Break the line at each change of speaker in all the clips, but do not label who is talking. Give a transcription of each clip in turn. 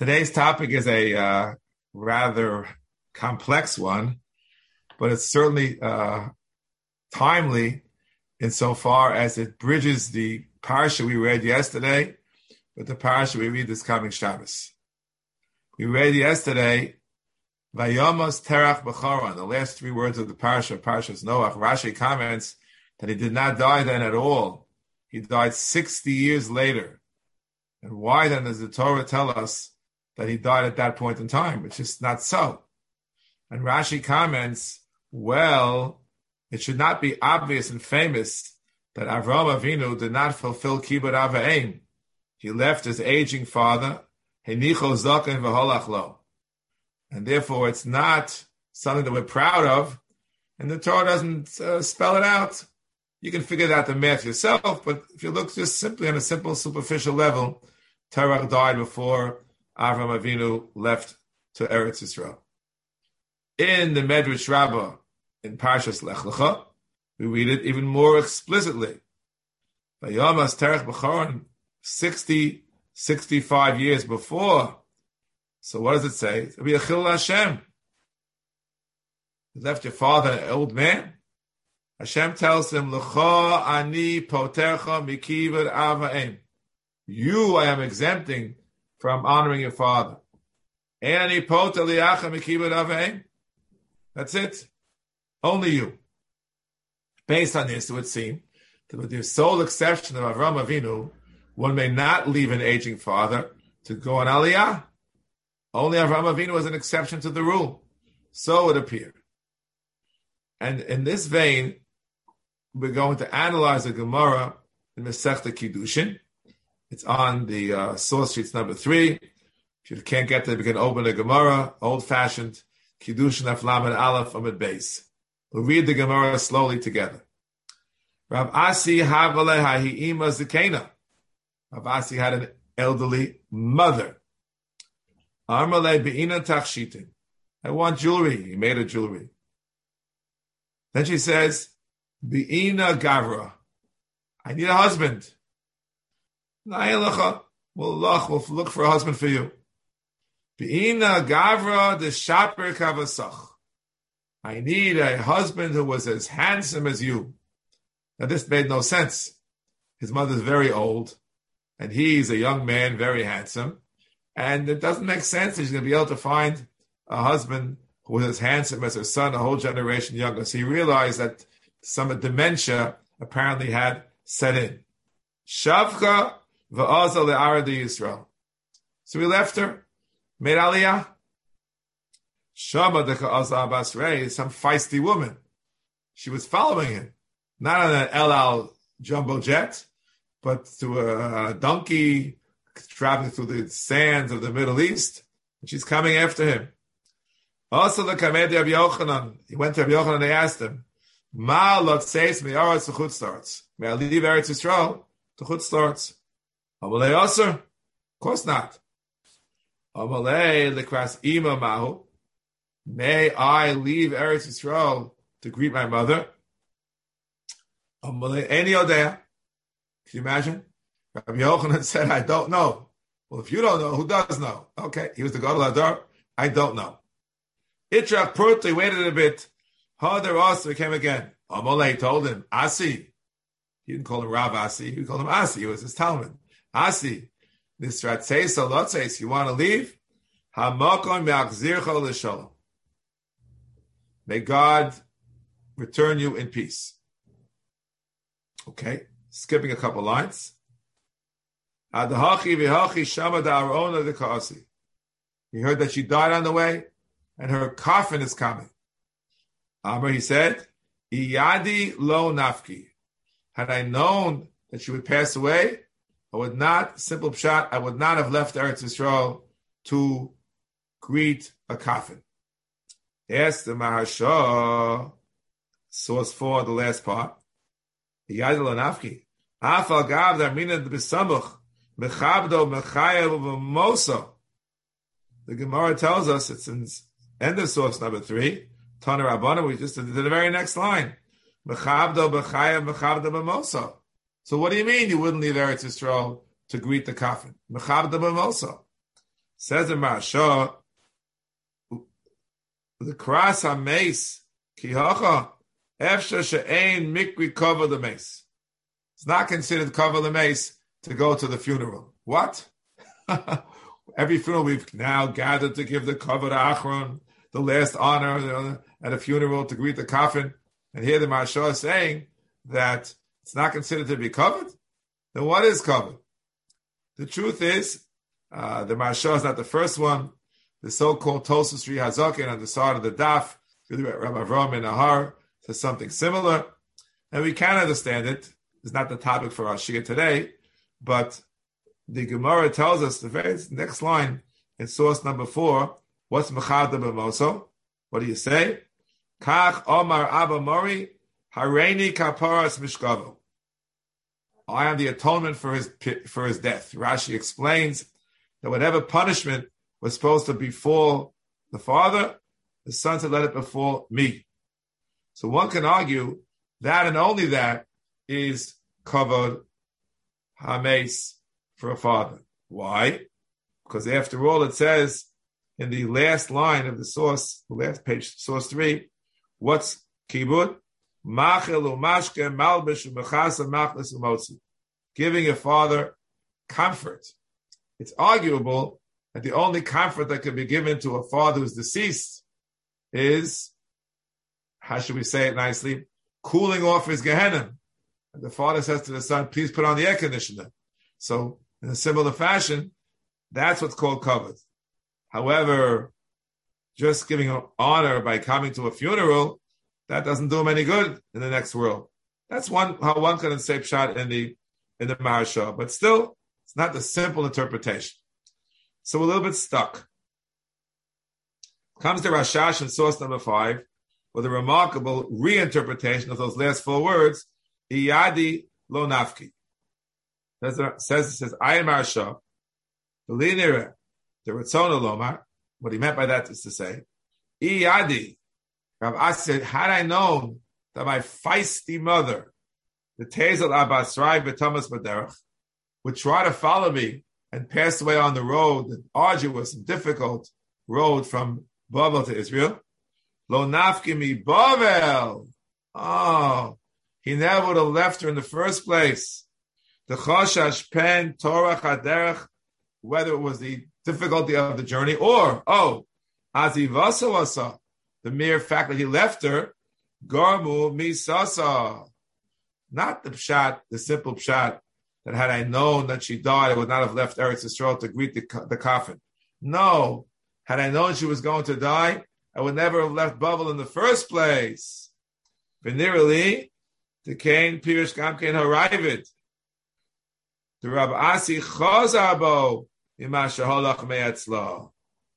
Today's topic is a uh, rather complex one, but it's certainly uh, timely insofar as it bridges the parsha we read yesterday with the parsha we read this coming Shabbos. We read yesterday Vayamos Terach B'choron, the last three words of the parsha, Parshas Noach. Rashi comments that he did not die then at all. He died 60 years later. And why then does the Torah tell us that he died at that point in time? It's just not so. And Rashi comments, well, it should not be obvious and famous that Avram Avinu did not fulfill Kibbud Avaim. He left his aging father, and therefore it's not something that we're proud of, and the Torah doesn't uh, spell it out. You can figure out the math yourself, but if you look just simply on a simple superficial level, Terach died before Avram Avinu left to Eretz Yisrael. In the Medrash Rabbah, in Parshas Lech Lecha, we read it even more explicitly. Vayamas Terach B'choron, 60, 65 years before so what does it say? It'll be a chil Hashem. You left your father an old man. Hashem tells him, L'cha ani potercha mikivud avaim. You I am exempting from honoring your father. That's it. Only you. Based on this, it would seem that with the sole exception of Avram Avinu, one may not leave an aging father to go on Aliyah. Only Avraham Avinu was an exception to the rule. So it appeared. And in this vein, we're going to analyze the Gemara in Masechta Kiddushin. It's on the uh, source sheets number three. If you can't get there, we can open the Gemara, old-fashioned Kiddushin Aflam and Aleph Amid Base. We'll read the Gemara slowly together. Rav Asi Havale Hahi'ima. Rav Asi had an elderly mother. Armale be'ina tachshitin. I want jewelry. He made a jewelry. Then she says, be'ina gavra. I need a husband. We'll we'll look for a husband for you. Be'ina gavra the shaper kavasach. I need a husband who was as handsome as you. Now this made no sense. His mother's very old, and he's a young man, very handsome. And it doesn't make sense that she's going to be able to find a husband who was as handsome as her son, a whole generation younger. So he realized that some dementia apparently had set in. Shavka So we left her, made aliyah. Shama de Basrei is some feisty woman. She was following him, not on an El Al jumbo jet, but to a donkey traveling through the sands of the Middle East, and she's coming after him. Also, the Kamedi of Yochanan, he went to Yochanan and they asked him, Ma lot me Aretz to starts. May I leave Eretz Yisrael to starts? Amalei Aser? Of course not. Amalei lekras ima mahu. May I leave Eretz Yisrael to greet my mother? Amalei Eni Odea. Can you imagine? Rabbi Yochanan said, I don't know. Well, if you don't know, who does know? Okay, he was the Gadol Adar. I don't know. Itrach Purti waited a bit. Hadar also came again. Amalei told him, Asi. He didn't call him Rav Asi, he called him Asi. It was his Talmud. Asi. This Ratzeis Alotzeis, you want to leave? Hamakon me'achzircha l'shalom. May God return you in peace. Okay, skipping a couple lines. He heard that she died on the way, and her coffin is coming. Amr, he said, Iyadi lo nafki. Had I known that she would pass away, I would not, simple shot, I would not have left Eretz Yisrael to greet a coffin. Yes, the Maharsha, source four, the last part. Iyadi lo nafki. Afal gav the armina the besamuch. Mechabdo mechayev moso. The Gemara tells us it's in end of source number three. Tana Rabbana, we just did the very next line. Mechabdo mechayev mechabdo. So what do you mean you wouldn't leave Eretz Yisrael to greet the coffin? Mechabdo memoso. Says the Maharsha, the cross mace kihacha efsha she'ein mikri cover the mace. It's not considered cover the mace to go to the funeral. What? Every funeral we've now gathered to give the cover achron, the last honor at a funeral to greet the coffin. And here the Maharsha is saying that it's not considered to be covered. Then what is covered? The truth is, uh, the Maharsha is not the first one. The so-called Tosus Sri on the side of the Daf, Rabbi Avram in Ahar, says something similar. And we can understand it. It's not the topic for our Shia today, but the Gemara tells us the very next line in source number four, what's Mechad B'moso? What do you say? Kach Omar Abba Mori, Hareini Kaparas Mishkavo. I am the atonement for his for his death. Rashi explains that whatever punishment was supposed to befall the father, the son said, "Let it befall me." So one can argue that and only that is covered hames for a father. Why? Because after all, it says in the last line of the source, the last page, source three, what's kibud? Giving a father comfort. It's arguable that the only comfort that can be given to a father who's deceased is, how should we say it nicely, cooling off his Gehenna. And the father says to the son, please put on the air conditioner. So, in a similar fashion, that's what's called covered. However, just giving honor by coming to a funeral that doesn't do him any good in the next world. That's one how one can say pshat in the in the Maharsha, but still, it's not the simple interpretation. So we're a little bit stuck. Comes to Rashash in source number five with a remarkable reinterpretation of those last four words, Iyadi lo nafki. Says, says, says, I am Maharsha, the linear, the Ratzona lomar. What he meant by that is to say, Iyadi, Rav Asi said, had I known that my feisty mother, the Tezel Abbas Rai Thomas Baderach, would try to follow me and pass away on the road, the arduous and difficult road from Babel to Israel. Lo nafki mi Babel. Oh, he never would have left her in the first place. The choshash pen Torah chaderech, whether it was the difficulty of the journey or oh, azivasa wasa, the mere fact that he left her, Garmu misasa. Not the pshat, the simple pshat, that had I known that she died, I would not have left Eretz Yisrael to greet the, the coffin. No. Had I known she was going to die, I would never have left Babel in the first place. Venerally, the Cain Pirish Gamkein Harayvit. The Rab Asi Chazabo Imasha Holach Me'etzla.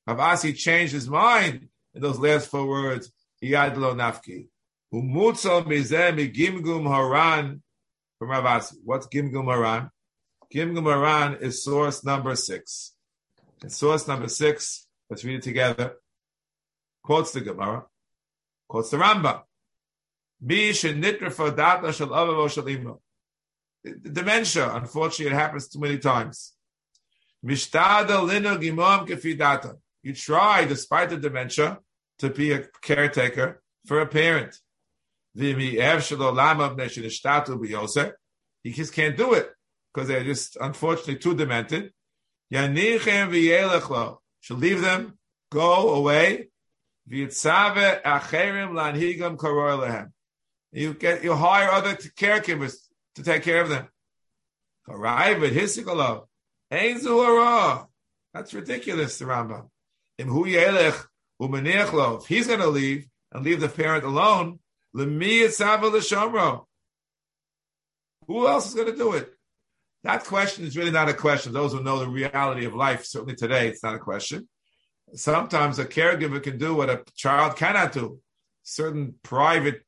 Rab Asi changed his mind in those last four words, Yad lo nafki. Umutzel mizeh migimgum haran from Ravasi. What's Gimgum Haran? Gimgum Haran is source number six. And source number six, let's read it together, quotes the Gemara, quotes the Rambam. Dementia, unfortunately, it happens too many times. You try, despite the dementia, to be a caretaker for a parent. He just can't do it because they're just unfortunately too demented. Should leave them, go away. You get you hire other caregivers to take care of them. That's ridiculous, the Rambam. If he's going to leave and leave the parent alone, who else is going to do it? That question is really not a question. Those who know the reality of life, certainly today, it's not a question. Sometimes a caregiver can do what a child cannot do. Certain private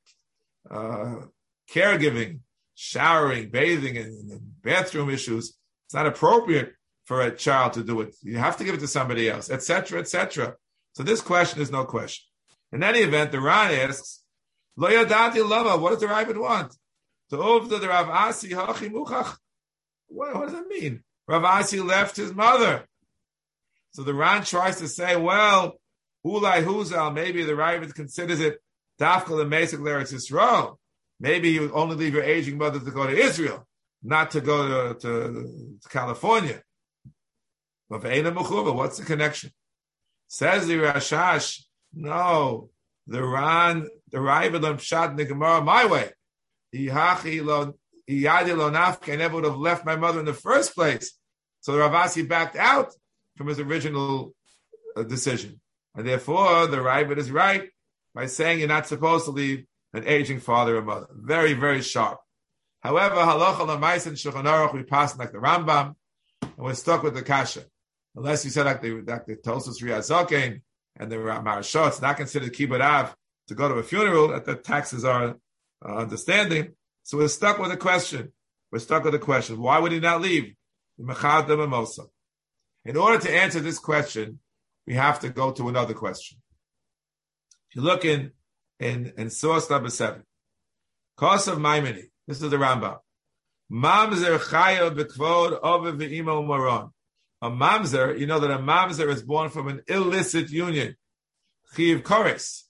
uh, caregiving, showering, bathing, and, and bathroom issues, it's not appropriate for a child to do it. You have to give it to somebody else, etc., etc. So this question is no question. In any event, the Ran asks, Lo yadati lava, what does the Ravid want? To the Rav Asi hachi muchach. What, does that mean? Rav Asi left his mother. So the Ran tries to say, well, Ulai Huzal, maybe the Ravid considers it Dafka the Mesik Eretz Yisrael. Maybe you only leave your aging mother to go to Israel, not to go to, to, to California. What's the connection? Says the Rashash, no, the Ran, the Ravid Pshat the Gemara my way. I never would have left my mother in the first place. So the Ravasi backed out from his original uh, decision. And therefore, the Ravid is right by saying you're not supposed to leave an aging father or mother. Very, very sharp. However, halacha l'mais and Shulchan we pass like the Rambam, and we're stuck with the kasha. Unless you said like the, like the Riyazokin and the Marashot, it's not considered kibbud av to go to a funeral, that the taxes are uh, understanding. So we're stuck with a question. We're stuck with a question. Why would he not leave? In order to answer this question, we have to go to another question. If you look in in, in source number seven, Kos of Maimoni, this is the Rambam. Mamzer chaya bekvod over v'imo moron. A mamzer, you know that a mamzer is born from an illicit union. Chiv koris.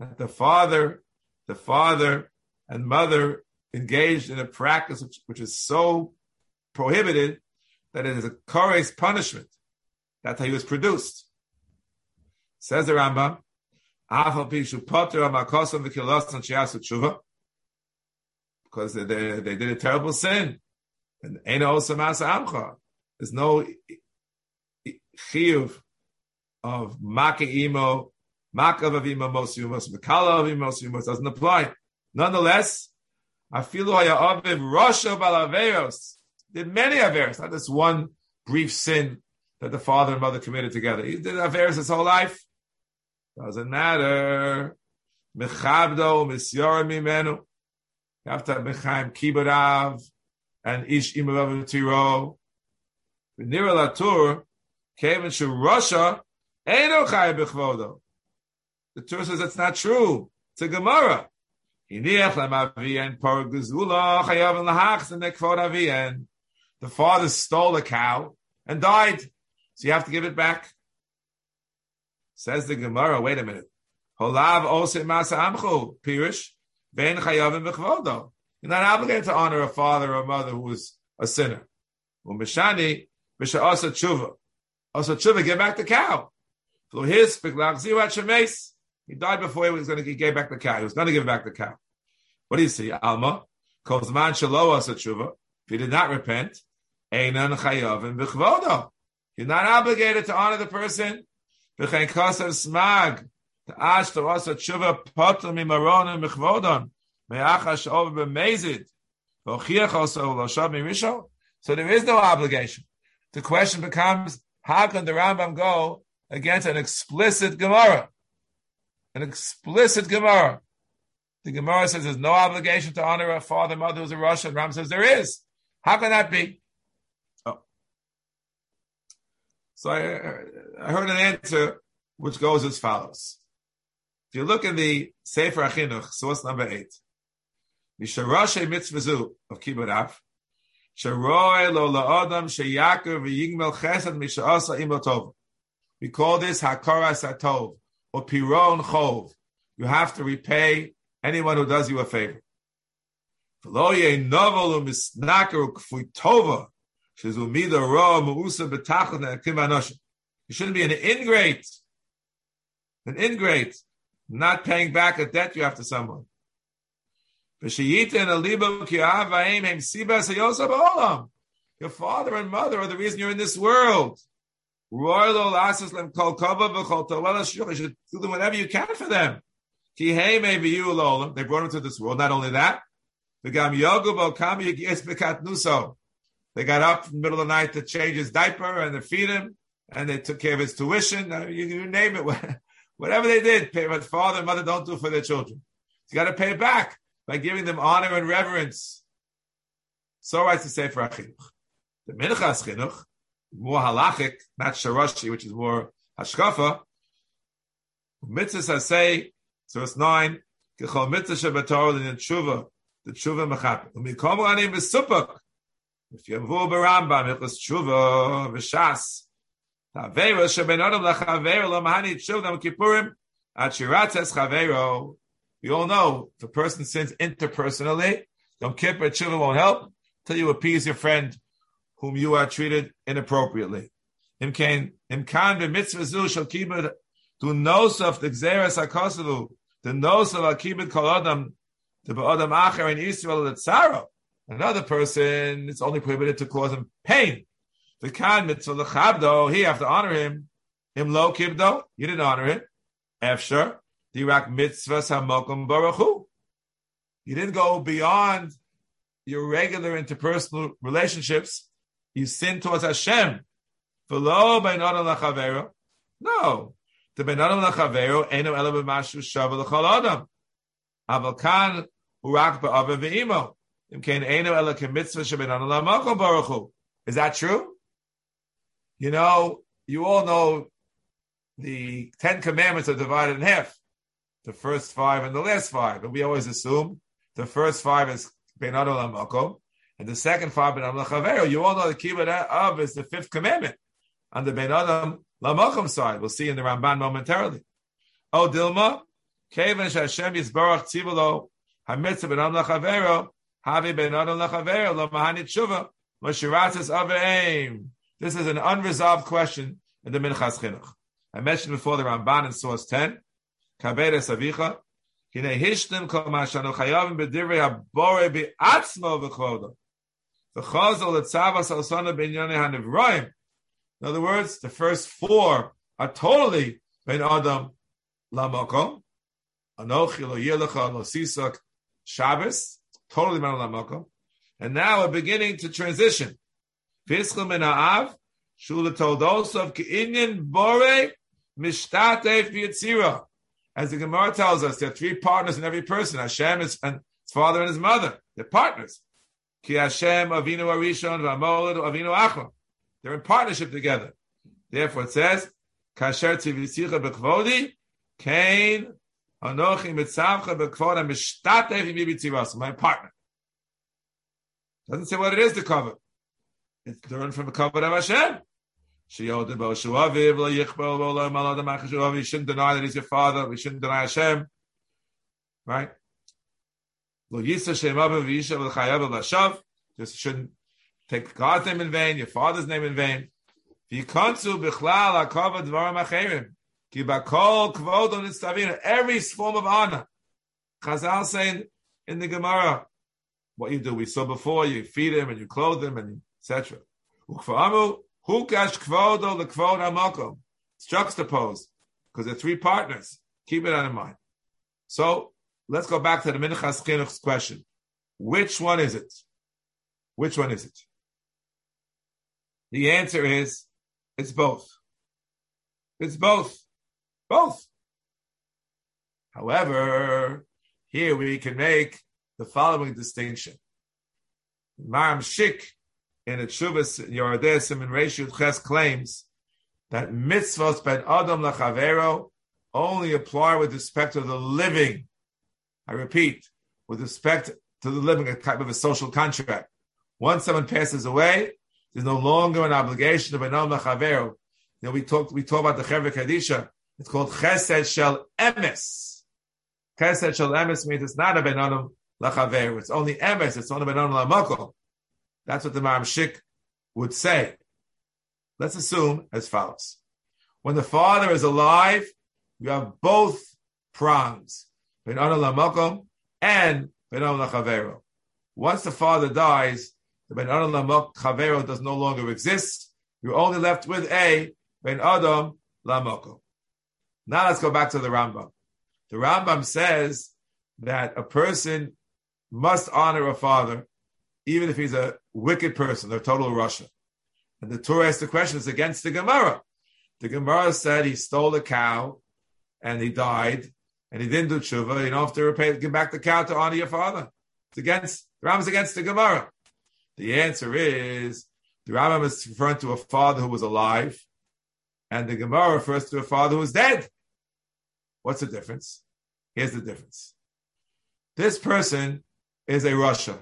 That the father, the father and mother engaged in a practice which, which is so prohibited that it is a koris punishment. That's how he was produced. Says the Rambam, because they, they, they did a terrible sin. And there's no chiyuv of maka makav of imo mosumos, makala of imo mosumos doesn't apply. Nonetheless, afilu haya aviv rosha balaveros did many averos, not this one brief sin that the father and mother committed together. He did averos his whole life. Doesn't matter. Mechabdo, misyor mimenu. You have to have Mechaim Kibarav and Ish Imarav Tiro. Nira Latur came into Russia. Eino Chai Bechvodo. The Torah says that's not true. It's a Gemara. The father stole a cow and died. So you have to give it back. Says the Gemara, wait a minute. Holav ose masa amchu, pirish, ben chayavim. You're not obligated to honor a father or a mother who was a sinner. Umeshani, misha asa tshuva. Asa tshuva, give back the cow. He died before he was going to give back the cow. He was going to give back the cow. What do you see? Alma, kozman shalo asa tshuva. If he did not repent, einan chayavim b'chvodo. You're not obligated to honor the person V'chein kasav smag. Ta'ash ta'asa tshuva potem imaron mechvodon. Me'achash over b'mezid. V'ochiach also l'shav mirisho. So there is no obligation. The question becomes, how can the Rambam go against an explicit Gemara? An explicit Gemara. The Gemara says there's no obligation to honor a father, mother who's a Russian. Ram says there is. How can that be? Oh. So I, I heard an answer which goes as follows. If you look in the Sefer Achinuch, source number eight, Misharashe mitzvazu of Kibbud We call this Hakara Satov, or Piron Chov. You have to repay anyone who does you a favor. It shouldn't be an ingrate. An ingrate. Not paying back a debt you have to someone. Your father and mother are the reason you're in this world. You should do them whatever you can for them. They brought him to this world. Not only that, they got up in the middle of the night to change his diaper and to feed him, and they took care of his tuition. You, name it. Whatever they did, pay what father and mother don't do for their children. You got to pay it back by giving them honor and reverence. So writes the Sefer Achinuch. The Minchas Chinuch, more halachic, not sharashi, which is more hashkafa. Mitzvahs say, it's nine, kechol mitzvah shebator the tshuva, the tshuva mechap. Umikom ranim v'supak, if you have Barambam, Hilchas Tshuva, V'Shas, Tavera shebenodam lachavera lamahani tshuva kippurim achirates chavero. We all know if a person sins interpersonally, Yom Kippur tshuva won't help till you appease your friend whom you are treated inappropriately. Imkan b'mitzvah zu shall kibbud to nosaf the gzeres hakosavu the nosaf akibud kol adam the ba'adam acher in Israel tzara. Another person, it's only prohibited to cause him pain. The kan mitzvah lechabdo, he have to honor him. Him lo kibdo, you didn't honor him. Efsher, dirak mitzvah samokum baruchu. You didn't go beyond your regular interpersonal relationships. You sin towards Hashem. V'lo beinadam lachavero. No. The beinadam lachavero eno ela b'mashu shava l'chol adam. Aval kan urak ba'ava v'imo. Is that true? You know, you all know the Ten Commandments are divided in half. The first five and the last five. And we always assume the first five is Ben Adam and the second five Ben Adam You all know the kibbutz of is the fifth commandment on the Ben Adam Lamakom side. We'll see in the Ramban momentarily. Oh Dilma, Kevin Hashem Yisbarach Tzivolo Hamitzah Ben Adam Havi ben Adam lachaver lo mahanit tshuva mashiratzis aveim. This is an unresolved question in the Minchas Chinuch. I mentioned before the Ramban in source 10. Avicha. Hishtem kol chayavim habore hanivroim. In other words, the first four are totally ben Adam lamokom. Anochi lo yelecha lo sisak Shabbos totally Ben Makom. And now we're beginning to transition. Fischel min ha'av, shula toldos of Ke'inyan bore mishtatef b'yitzira. As the Gemara tells us, there are three partners in every person. Hashem is and his father and his mother. They're partners. Ki Hashem avinu arishon v'amolad avinu achon. They're in partnership together. Therefore it says, kasher tivisicha b'kvodi, kain Anochi mitzavcha bekvora mishtatev imibitzivas. My partner. Doesn't say what it is to cover. It's learned from the cover of Hashem. She shouldn't deny that he's your father. We shouldn't deny Hashem. Right? Just shouldn't take God's name in vain, your father's name in vain. Every form of honor. Chazal saying in the Gemara, what you do, we saw before, you feed him and you clothe him and etc. It's juxtaposed because they're three partners. Keep it in mind. So let's go back to the Minchas Chinuch's question. Which one is it? Which one is it? The answer is it's both. It's both. Both. However, here we can make the following distinction. Maram Shik in a Chuvas Yoradesim and Reshut Ches claims that mitzvahs ben Adam lachavero only apply with respect to the living. I repeat, with respect to the living, a type of a social contract. Once someone passes away, there's no longer an obligation of ben Adam lachavero. You know, we talked we talked about the Chevra Kadisha it's called Chesed Shel Emes. Chesed Shel Emes means it's not a Benonum Lachaver. It's only Emes. It's only Benonum Lamoko. That's what the Maram Shik would say. Let's assume as follows. When the father is alive, you have both prongs, Benonum Lamoko and Benonum Lachavero. Once the father dies, the Ben Adam Chavero does no longer exist. You're only left with a Ben Adam Lamoko. Now let's go back to the Rambam. The Rambam says that a person must honor a father, even if he's a wicked person, a total Rasha. And the Torah asks the question, it's against the Gemara. The Gemara said he stole a cow and he died and he didn't do tshuva. You don't have to repay, give back the cow to honor your father. It's against, the Rambam is against the Gemara. The answer is the Rambam is referring to a father who was alive and the Gemara refers to a father who is dead. What's the difference? Here's the difference. This person is a Rasha.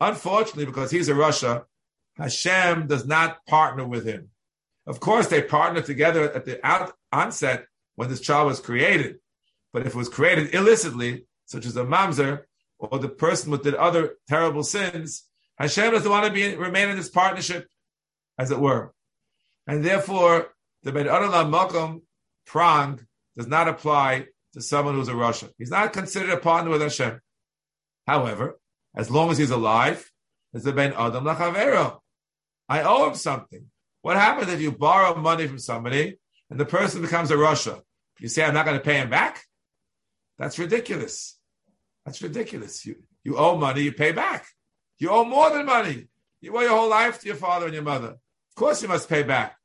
Unfortunately, because he's a Rasha, Hashem does not partner with him. Of course, they partner together at the out, onset when this child was created. But if it was created illicitly, such as a mamzer or the person with the other terrible sins, Hashem doesn't want to be remain in this partnership, as it were, and therefore the Ben Adonam Makom prong does not apply to someone who's a Russian. He's not considered a partner with Hashem. However, as long as he's alive, it's the Ben Adam Lachavero. I owe him something. What happens if you borrow money from somebody and the person becomes a Rasha? You say, I'm not going to pay him back? That's ridiculous. That's ridiculous. You, you owe money, you pay back. You owe more than money. You owe your whole life to your father and your mother. Of course, you must pay back.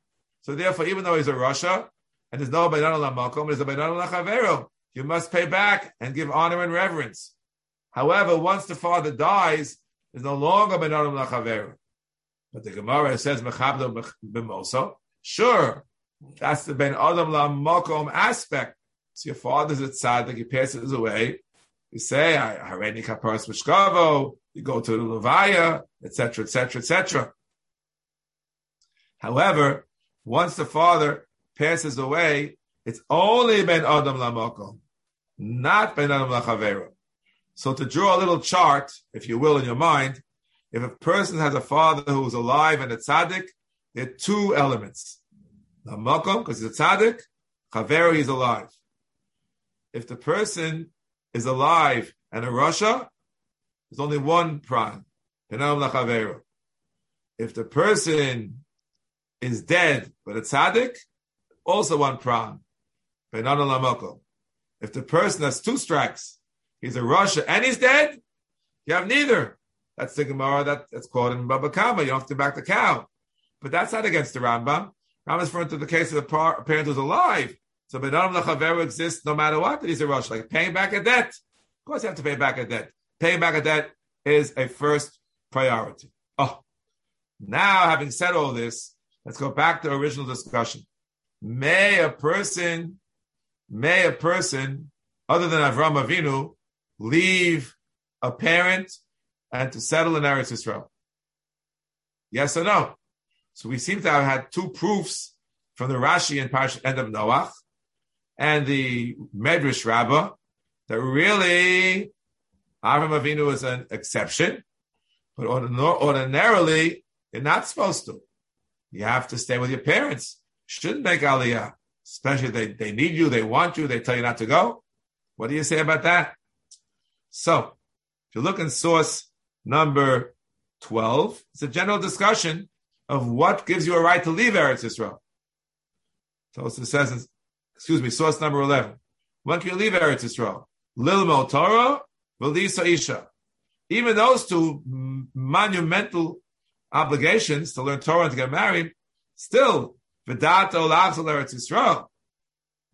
So therefore, even though he's a Rasha and there's no Bainan Makom, there's a Chavero, you must pay back and give honor and reverence. However, once the father dies, there's no longer ben Bainan Chavero. But the Gemara says Mechabdo B'moso. Sure, that's the Ben Adam La Makom aspect. So your father's a tzaddik, he passes away. You say, I Hareni Kaparas Mishkavo, you go to the Levaya, etc., etc., etc. However, once the father passes away, it's only Ben Adam Lamokom, not Ben Adam Lachavera. So to draw a little chart, if you will, in your mind, if a person has a father who's alive and a tzaddik, there are two elements. Lamokom, because he's a tzaddik, Chavera, is alive. If the person is alive and a Rasha, there's only one pran. If the person is dead but a tzaddik, also one pran. If the person has two strikes, he's a Rasha and he's dead, you have neither. That's the Gemara that, that's called in Baba Kama. You don't have to back the cow. But that's not against the Rambam. Rambam is referring to the case of the parent who's alive. So Benam Lachaveru exists no matter what, that he's a Rush, like paying back a debt. Of course you have to pay back a debt. Paying back a debt is a first priority. Oh, now having said all this, let's go back to original discussion. May a person, may a person, other than Avram Avinu, leave a parent and to settle in Eretz Israel? Yes or no? So we seem to have had two proofs from the Rashi and Parshat End of Noach and the Medrash Rabbah that really Avram Avinu is an exception, but ordinarily you're not supposed to. You have to stay with your parents. Shouldn't make aliyah, especially they, they need you, they want you, they tell you not to go. What do you say about that? So, if you look in source number 12, it's a general discussion of what gives you a right to leave Eretz Israel. So it says, excuse me, source number 11. When can you leave Eretz Israel? Lilmo Torah Velisa Isha. Even those two monumental obligations to learn Torah and to get married, still, Vedat Olav Eretz Yisrael.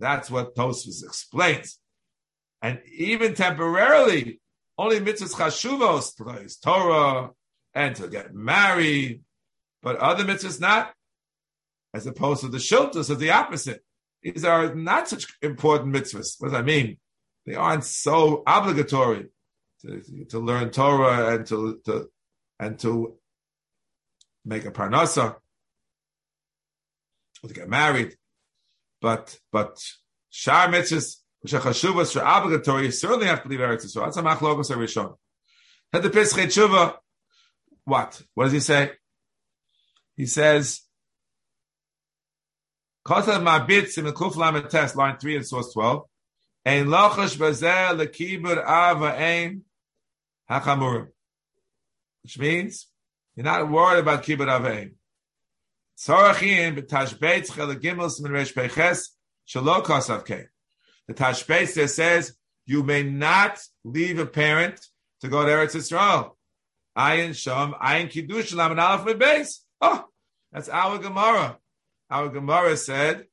That's what Tosfos explains. And even temporarily, only mitzvahs chashuvos learn Torah and to get married, but other mitzvahs not, as opposed to the shiltas of the opposite. These are not such important mitzvahs. What does that mean? They aren't so obligatory to, to learn Torah and to, to and to make a parnasa or to get married. But but shar mitzvahs which are chashuvas obligatory, you certainly have to leave Eretz Yisrael. That's a machlokos rishon. Had the Pesach Tshuva, what? What does he say? He says, Kotav Mabitz in the Kuf Lamed Test, line 3 and source 12. Ein lochash bazel lekibur ava aim hachamurim. Which means, you're not worried about kibur ava aim. Tzorachim b'tashbeitz chelegimel min resh peches shalo kosav kei. The tashbeitz says, you may not leave a parent to go to Eretz Yisrael. Ayin Sham, Ayin Kiddush, Laman Aleph base. Oh, that's our Gemara. Our Gemara said,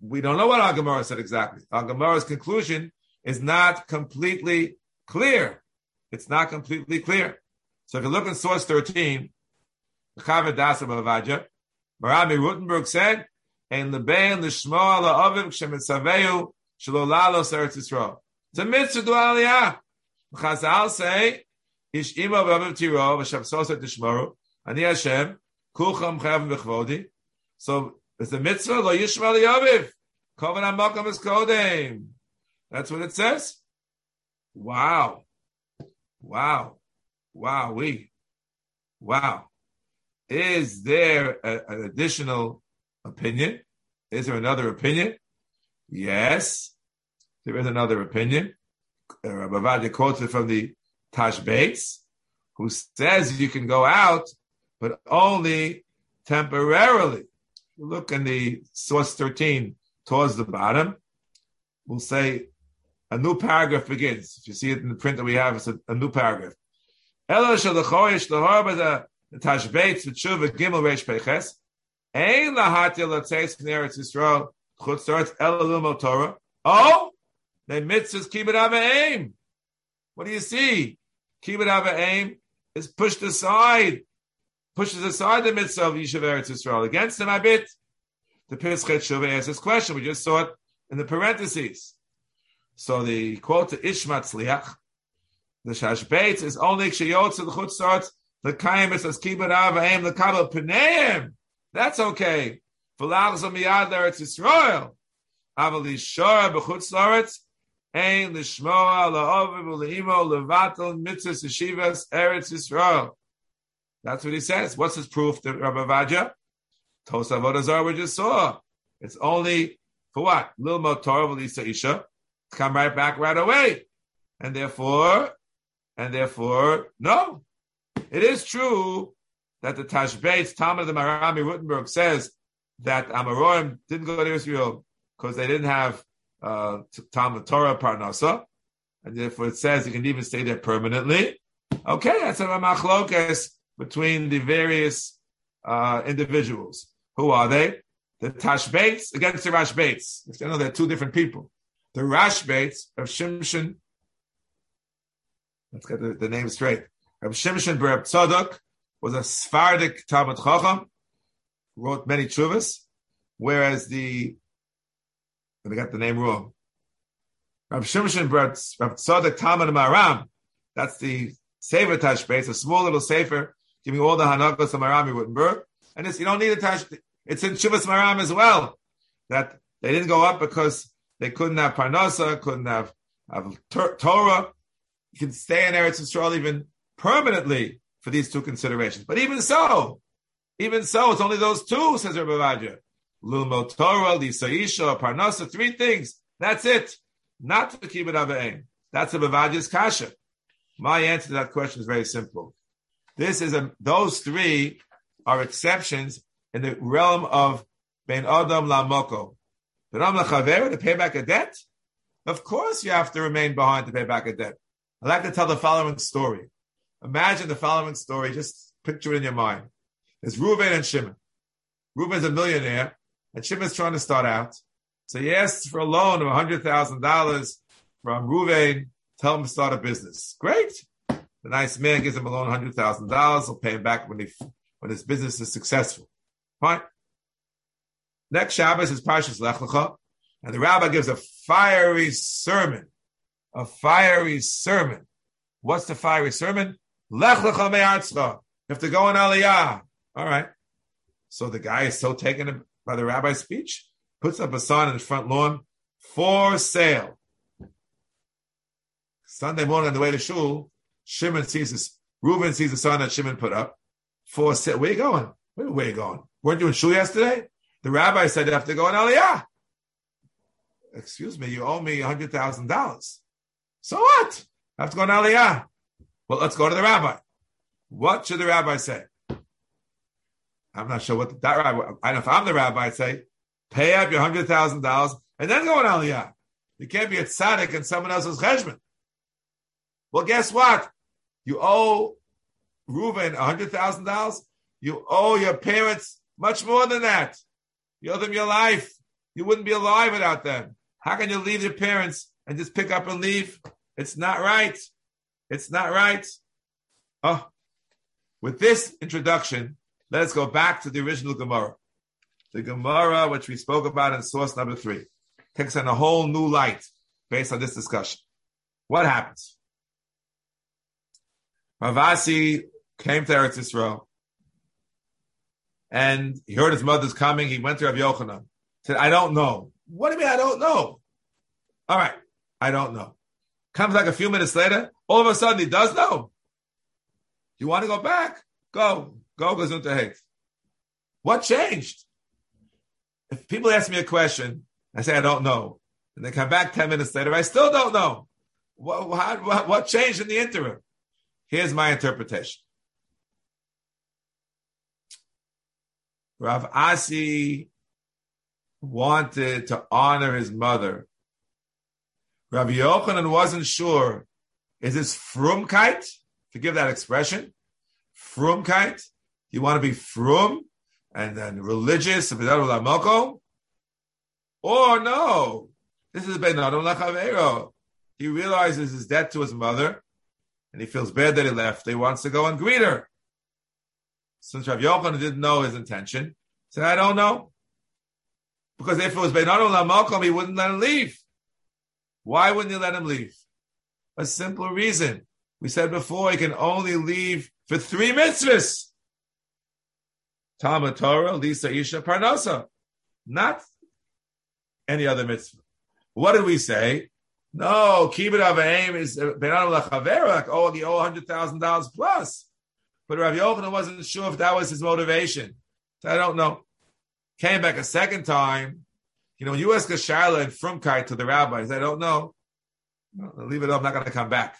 we don't know what our Gemara said exactly. Our Gemara's conclusion is not completely clear. It's not completely clear. So if you look in source 13, the Chavod Daas Bavaja, Marami Rutenberg said, "In lebein l'shmo ala aviv shemitzaveyu shelo lalos eretz Yisrael." It's a mitzvah do aliyah. Chazal say, "Ish ima v'aviv tiro v'shavsos et tishmoru ani Hashem kulcham chayav v'chvodi." So It's the mitzvah lo yishma liyaviv. Kovan makam is kodem. That's what it says. Wow. Wow. Wow. We. Wow. Is there a, an additional opinion? Is there another opinion? Yes, there is another opinion. Uh, Rabbi quotes it from the Tashbates, who says you can go out, but only temporarily. Look in the source 13 towards the bottom. We'll say a new paragraph begins. If you see it in the print that we have, it's a, a new paragraph. Oh, the mitzvahs kibbud aim. What do you see? Keep Kibbud aim is pushed aside, pushes aside the mitzvah of Yishuv Eretz Yisrael. Against him, I bit. The Pischet Shuvah asks this question. We just saw it in the parentheses. So the quote to Ishmat Sliach, the Shashbeit is only Kshayotz the Chutzot, the Kaim is as Kibbut aim the Kabel Pneim. That's okay. For Lachzom Miyad Eretz Yisrael. Avali Shora B'chutz Loretz, Ein lishmoa la'oviv u'le'imo levatel mitzvahs yeshivas eretz Yisrael. That's what he says. What's his proof, the Rabbi Vaja? Tosa Vodazar we just saw. It's only for what? Lil Motor Lisa Isha. Come right back right away. And therefore, and therefore, no. It is true that the Tashbetz, Talmud of the Marami Rutenberg says that Amoraim didn't go to Israel because they didn't have Talmud Torah Parnasa, and therefore it says you can even stay there permanently. Okay, that's a machlokas between the various uh, individuals. Who are they? The Tashbates against the Rashbates. You know, they're two different people. The Rashbates of Shimshon, let's get the, the name straight. Of Shimshon Bereb Tzadok was a Sephardic Talmud Chacham, wrote many chuvas, whereas the I got the name wrong. Rav Shimshon brought Rav Tzadok Talmud Maram. That's the Sefer Tashbeit, a small little Sefer, giving all the Hanakos of Marami Wittenberg. And it's, you don't need a Tash, it's in Shuvas Maram as well. That they didn't go up because they couldn't have Parnasa, couldn't have, have Torah. You can stay in Eretz Yisrael even permanently for these two considerations. But even so, even so, it's only those two, says Rabbi Vaja. Lulmo Torah, Lisaisha, Parnasa, three things. That's it. Not to keep it Ava'im. That's a Bavadi's Kasha. My answer to that question is very simple. This is a, those three are exceptions in the realm of Ben Adam Lamoko. Ben Adam Lachaver, to pay back a debt? Of course you have to remain behind to pay back a debt. I'd like to tell the following story. Imagine the following story, just picture it in your mind. It's Reuven and Shimon. Reuven's a millionaire. And Shimon's trying to start out. So he asks for a loan of $100,000 from Ruvain, tell him to start a business. Great. The nice man gives him a loan $100,000. He'll pay him back when, he, when his business is successful. Fine. Next Shabbos is Parshas Lech Lecha, and the rabbi gives a fiery sermon. A fiery sermon. What's the fiery sermon? Lech Lecha me'artzcha. You have to go on Aliyah. All right. So the guy is so taken by the rabbi's speech, puts up a sign in the front lawn for sale. Sunday morning on the way to shul, Shimon sees this. Reuben sees the sign that Shimon put up for sale. Where you going? Where, you going? Weren't you in shul yesterday? The rabbi said you have to go in Aliyah. Excuse me, you owe me hundred thousand dollars. So what? I have to go in Aliyah. Well, let's go to the rabbi. What should the rabbi say? I'm not sure what that rabbi. I know if I'm the rabbi, I'd say, pay up your hundred thousand dollars and then go on aliyah. You can't be a tzaddik and someone else's cheshbon. Well, guess what? You owe Reuven hundred thousand dollars. You owe your parents much more than that. You owe them your life. You wouldn't be alive without them. How can you leave your parents and just pick up and leave? It's not right. It's not right. Oh, with this introduction, let us go back to the original Gemara. The Gemara, which we spoke about in source number three, takes on a whole new light based on this discussion. What happens? Ravasi came to Eretz Yisrael. and he heard his mother's coming. He went to Rav Yochanan. Said, I don't know. What do you mean I don't know? All right, I don't know. Comes like a few minutes later, all of a sudden he does know. You want to go back? Go. Go into hate. What changed? If people ask me a question, I say I don't know. And they come back 10 minutes later, I still don't know. What, what, what changed in the interim? Here's my interpretation. Rav Asi wanted to honor his mother. Rav Yochanan wasn't sure. Is this frumkeit? Forgive that expression. Frumkeit? You want to be frum and then religious, or oh, no, this is Ben Adam He realizes his debt to his mother, and he feels bad that he left. He wants to go and greet her. Since Rav Yochanan didn't know his intention, he said, I don't know. Because if it was Ben Adam he wouldn't let him leave. Why wouldn't he let him leave? A simple reason. We said before he can only leave for three mitzvahs. Talmud Torah, Lisa Isha Parnasa. Not any other mitzvah. What did we say? No, kibbud avayim is uh, benam lachaverak. Oh, he owe hundred thousand dollars plus. But Rav Yochanan wasn't sure if that was his motivation. So I don't know. Came back a second time. You know, you ask a Shaila and frumkeit to the rabbis, I don't know. leave it up. I'm not going to come back.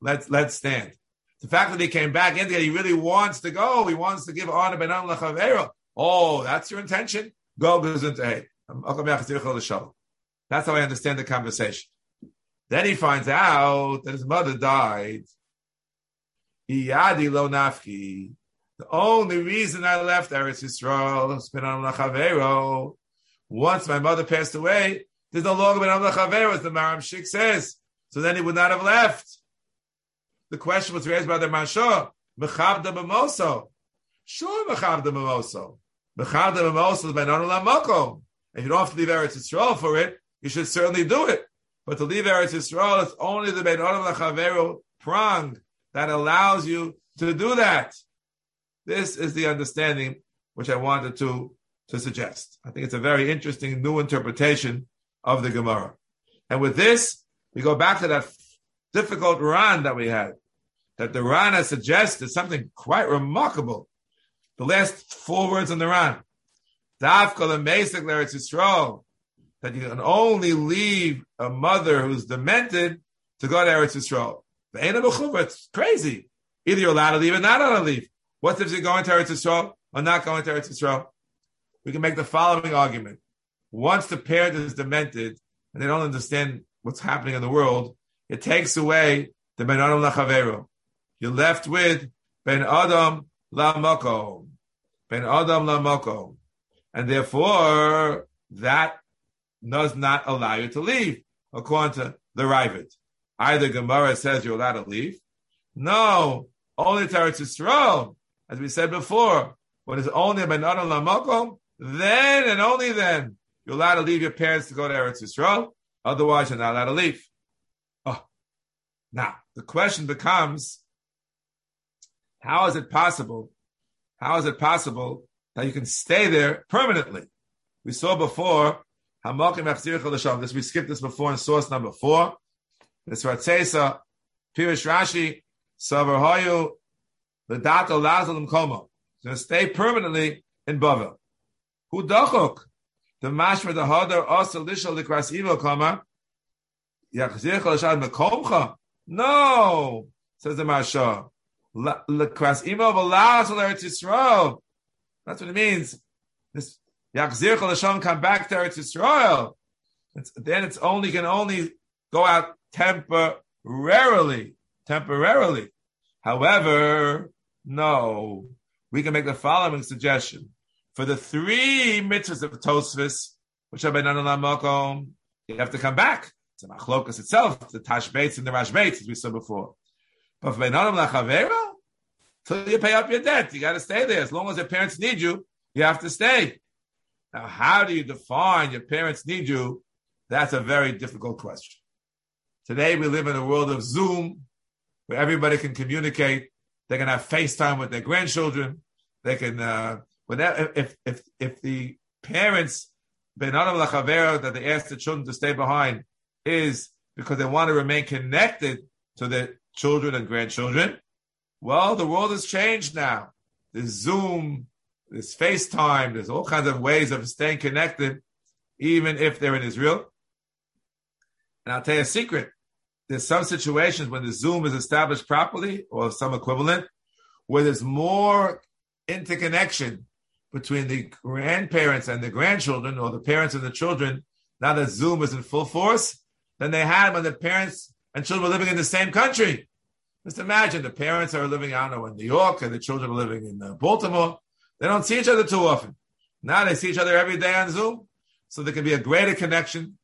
Let's let's stand. The fact that he came back in he really wants to go. He wants to give honor lachavera. Oh, that's your intention. Go goes into. That's how I understand the conversation. Then he finds out that his mother died. The only reason I left Eretz Yisrael, once my mother passed away, there's no longer Ben Amla as the Maharam Shik says. So then he would not have left. The question was raised by the Maharsha, Mechavda B'moso. Sure, Mechavda B'moso. Mechavda B'moso is Ben Amla Mokom. If you don't have to leave Eretz Yisrael for it, you should certainly do it. But to leave Eretz Yisrael, it's only the Ben Adam Lachaveru prong that allows you to do that. This is the understanding which I wanted to, to suggest. I think it's a very interesting new interpretation of the Gemara. And with this, we go back to that difficult Ran that we had, that the Rana has suggested something quite remarkable. The last four words in the Ran. Dafka lemesek l'Eretz Yisrael, that you can only leave a mother who's demented to go to Eretz Yisrael. It's crazy. Either you're allowed to leave or not allowed to leave. What if you're going to Eretz Yisrael or not going to Eretz Yisrael? We can make the following argument. Once the parent is demented and they don't understand what's happening in the world, it takes away the Ben Adam Lachaveru. You're left with Ben Adam Lamoko. Ben Adam Lamoko and therefore that does not allow you to leave, according to the Ravid. Either Gemara says you're allowed to leave. No, only Teretz Yisrael, as we said before, when it's only Ben Adam Lamakom, then and only then you're allowed to leave your parents to go to Eretz Yisrael. Otherwise, you're not allowed to leave. Oh. Now, the question becomes, how is it possible? How is it possible that you can stay there permanently. We saw before, Hamakim Achzirich Lasham. this we skipped this before in source number four. This Ratzesa, Pirish Rashi, Savarhoyu, the Dato Lazalim Komo. Going to stay permanently in Bavel. Who dachok? The mashma the hadar also lishal likras evil kama. Yachzir chalashad mekomcha. No, says the Maharsha. That's what it means. This Yachzir Hashem come back to Eretz Yisrael. It's, then it's only can only go out temporarily. Temporarily. However, no, we can make the following suggestion. For the three mitzvahs of Tosfos, which been on the you have to come back. It's a machlokas itself, the Tashbetz and the Rash Bates, as we saw before. But for Lachavera, till you pay up your debt. You got to stay there. As long as your parents need you, you have to stay. Now, how do you define your parents need you? That's a very difficult question. Today, we live in a world of Zoom where everybody can communicate. They can have FaceTime with their grandchildren. They can, uh, whenever if if if the parents that they ask the children to stay behind is because they want to remain connected to their children and grandchildren. Well, the world has changed now. There's Zoom, there's FaceTime, there's all kinds of ways of staying connected, even if they're in Israel. And I'll tell you a secret. There's some situations when the Zoom is established properly or some equivalent where there's more interconnection between the grandparents and the grandchildren or the parents and the children now that Zoom is in full force than they had when the parents and children were living in the same country. Just imagine the parents are living, I don't know, in New York and the children are living in uh, Baltimore. They don't see each other too often. Now they see each other every day on Zoom. So there can be a greater connection.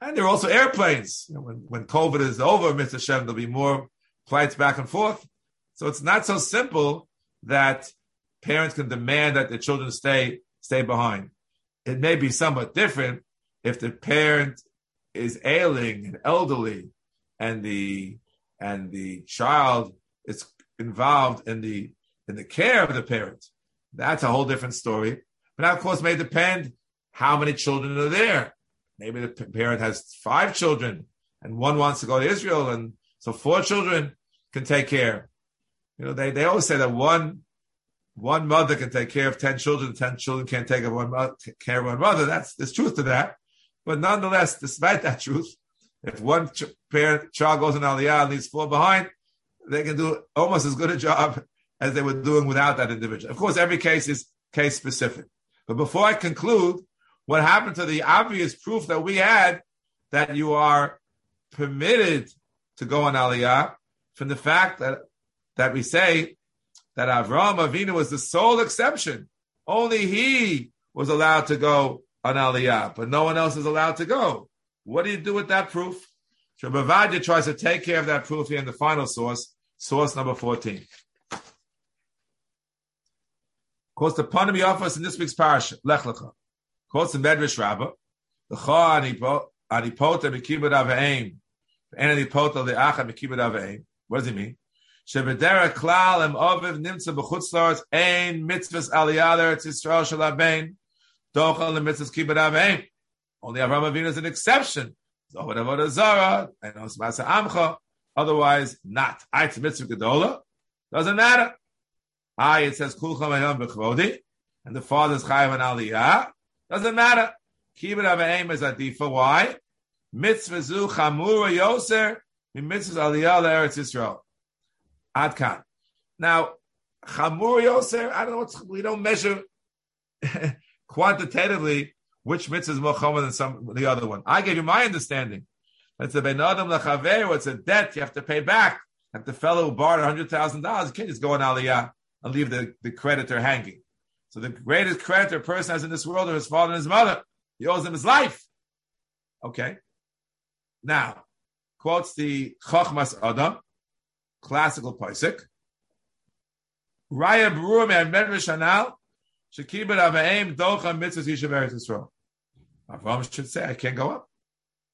And there are also airplanes. You know, when, when COVID is over, Mr. Shem, there'll be more flights back and forth. So it's not so simple that parents can demand that their children stay stay behind. It may be somewhat different if the parent is ailing and elderly and the and the child is involved in the in the care of the parent. That's a whole different story. But that, of course, may depend how many children are there. Maybe the parent has five children and one wants to go to Israel, and so four children can take care. You know, they, they always say that one one mother can take care of ten children, ten children can't take care of one mother, care of one mother. That's there's truth to that. But nonetheless, despite that truth, if one ch- parent child goes in Aliyah and leaves four behind, they can do almost as good a job as they were doing without that individual. Of course, every case is case specific. But before I conclude, what happened to the obvious proof that we had that you are permitted to go on Aliyah from the fact that that we say that Avraham Avinu was the sole exception. Only he was allowed to go on Aliyah, but no one else is allowed to go. What do you do with that proof? Shabavadia tries to take care of that proof here in the final source, source number 14. Of course, the Panim Yafos in this week's parasha, Lech Lecha. Quotes the Medrash Rabbah, the Cha Anipota Mekibud Aveim, and Anipota Le'acha Mekibud Aveim. What does he mean? Shebedera Klal Em Oviv Nimtza B'chutzlars Ein Mitzvahs Aliyah Eretz Yisrael Shalabein Dochal Mitzvahs Kibbud Aveim. Only Avraham Avinu is an exception. Zara and Osmasa Amcha. Otherwise, not. Eitz mitzvah gedola doesn't matter. I it says kulcham ayam b'chvodi, and the father's chayav and aliyah doesn't matter. Kibbud avaim is adifa. Why? Mitzvah zu chamura yoser mitzvah aliyah le'eretz Yisrael. Adkan. Now, chamura yoser. I don't know. What's, we don't measure quantitatively which mitzvah is more chomer than some the other one? I gave you my understanding. It's a ben adam lechaver. It's a debt you have to pay back. Like the fellow who borrowed hundred thousand dollars, you can't just go on aliyah and leave the, the creditor hanging. So the greatest creditor a person has in this world are his father and his mother. He owes them his life. Okay. Now, quotes the Chochmas Adam, classical Paisik. Raya Beruah and Medrash Anal, Shekibet Avaim Docha Mitzvah Yishav Eretz Yisrael. Avram should say, I can't go up.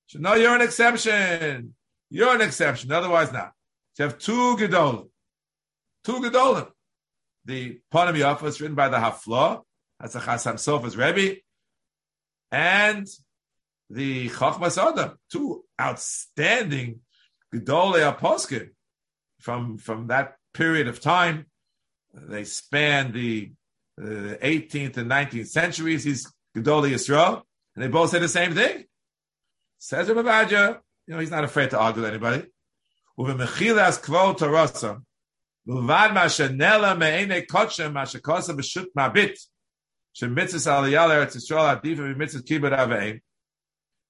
Should no, you're an exception. You're an exception. Otherwise, not. You have two Gedolim. Two Gedolim. The Panim Yafos written by the Hafla, that's a Chasam Sofer's Rebbe, and the Chachmas Adam, two outstanding Gedolei Aposkim from, from that period of time. They span the, the 18th and 19th centuries. He's Gedolei Yisrael. And they both say the same thing. Says Rabbi Badger, you know, he's not afraid to argue with anybody.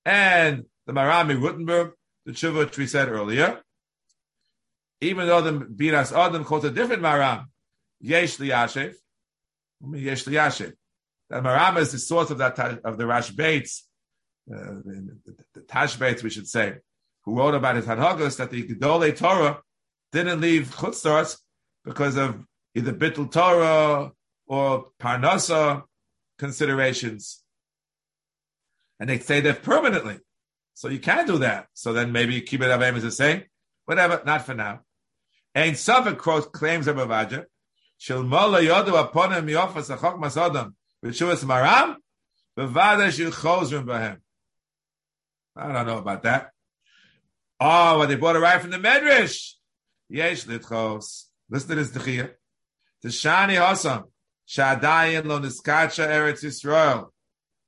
And the Marami Rothenburg, the tshuva which we said earlier, even though the Biras Adam quotes a different Maram, Yesh Liyashev, Yesh Liyashev. That Marama is the source of that of the Rash Bates, uh, the, the, the Tash we should say, who wrote about his Hanhagos that the Gedolei Torah didn't leave Chutzars because of either Bittul Torah or Parnasa considerations. And they stay there permanently. So you can't do that. So then maybe Kibbud Avim is the same. Whatever, not for now. And Suffolk claims of Avaja, Shilmola yodu aponim miyofas achok masodam v'shuas maram b'vada shil chozrim b'hem. I don't know about that. Oh, but they bought it right from the Medrash. Yesh litchos. Listen to this dechiyah. The Shani Hasam. Shadayin lo niskacha Eretz Yisrael.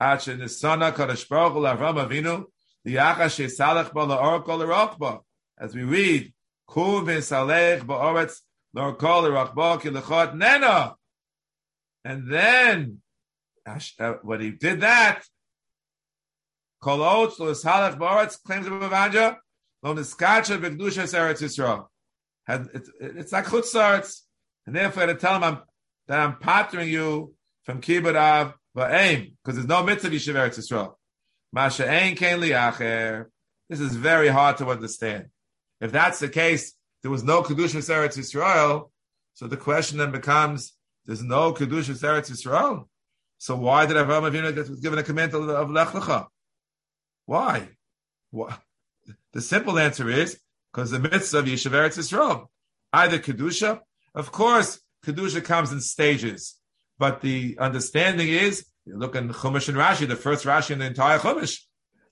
Ache nisana kadosh baruch hu Avinu. Liyacha shesalach ba la'orkol l'rokba. As we read, Ku v'salech ba'oretz l'orkol l'rokba ki l'chot nena. And then, Uh, when he did that, Kol Oetz lo nisalach ba'oretz claims of Avanja. Lo niskacha v'gdushas Eretz Yisrael. It's not chutzarts. And therefore, I had to tell him I'm, that I'm pattering you from kibbud av va'aim, because there's no mitzvah yishav Eretz Yisrael. Masha ein kein liacher. This is very hard to understand. If that's the case, there was no kedusha Eretz Yisrael. So the question then becomes: There's no kedusha Eretz Yisrael. So why did Avraham Avinu get given a command of Lech Lecha? Why? The simple answer is because the mitzvah of Yishav Eretz Yisrael, either kedusha of course, Kedusha comes in stages, but the understanding is, you look in Chumash and Rashi, the first Rashi in the entire Chumash,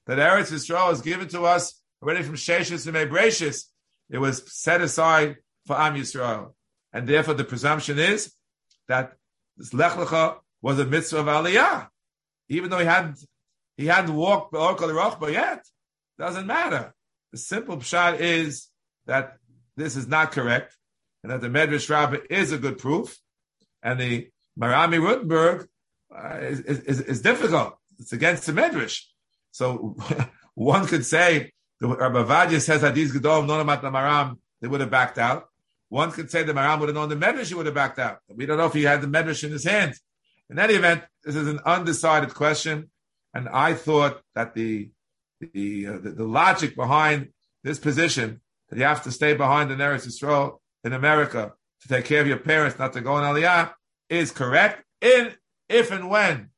that Eretz Yisrael is given to us already from Sheshis and Mebrashis. It was set aside for Am Yisrael. And therefore the presumption is that this Lech Lecha was a mitzvah of Aliyah. Even though he hadn't, he hadn't walked Be'orkal Rochba yet. Doesn't matter. The simple pshat is that this is not correct and that the Medrash Rabbah is a good proof, and the Marami Rothenburg uh, is, is, is, difficult. It's against the Medrash. So one could say the Rabbi Vadia says that these Gedol known about the Maram, they would have backed out. One could say the Maram would have known the Medrash, he would have backed out. We don't know if he had the Medrash in his hand. In any event, this is an undecided question, and I thought that the the, uh, the, the logic behind this position that you have to stay behind the Eretz Yisrael in America to take care of your parents, not to go in Aliyah, is correct in if and when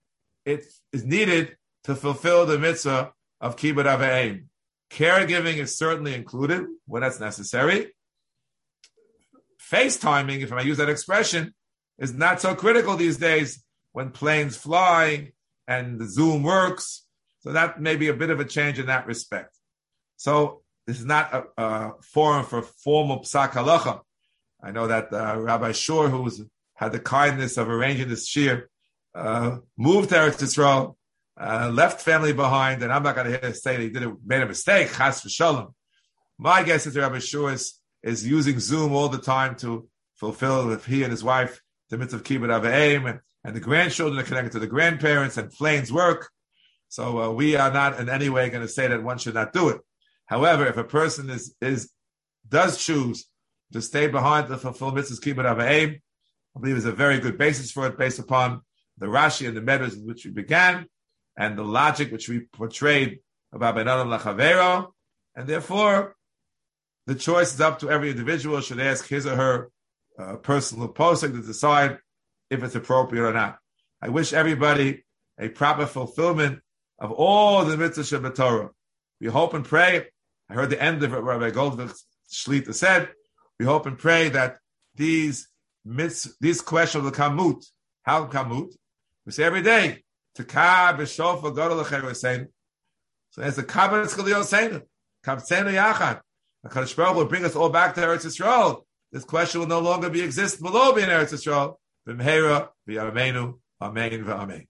it is needed to fulfill the mitzvah of kibbud avayim. Caregiving is certainly included when that's necessary. FaceTiming, if I use that expression, is not so critical these days when planes fly and the Zoom works. So that may be a bit of a change in that respect. So this is not a, a forum for formal psak halacha. I know that uh, Rabbi Shor, who had the kindness of arranging this shiur, uh, moved to Eretz Yisrael, uh, left family behind, and I'm not going to say that he did it, made a mistake, chas v'shalom. My guess is that Rabbi Shor is, is using Zoom all the time to fulfill, if he and his wife, the mitzvah of kibbud avayim, and, and the grandchildren are connected to the grandparents, and planes work. So uh, we are not in any way going to say that one should not do it. However, if a person is is does choose to stay behind to fulfill mitzvahs kibbud avayim. I believe is a very good basis for it, based upon the Rashi and the in which we began, and the logic which we portrayed about Ben Adam Lachavero, and therefore the choice is up to every individual. Should ask his or her uh, personal posting to decide if it's appropriate or not. I wish everybody a proper fulfillment of all the mitzvahs of Torah. We hope and pray. I heard the end of it, Rabbi Goldberg Shlita said we hope and pray that these myths, these questions will come moot. How come moot? We say every day, to ka b'shofa to saying. So as the kabbalah schaliyot saying, kabtzenu yachad. The Kadosh Baruch will bring us all back to Eretz Yisrael. This question will no longer be exist below in Eretz Yisrael. B'mheira v'yamenu, amen v'amen.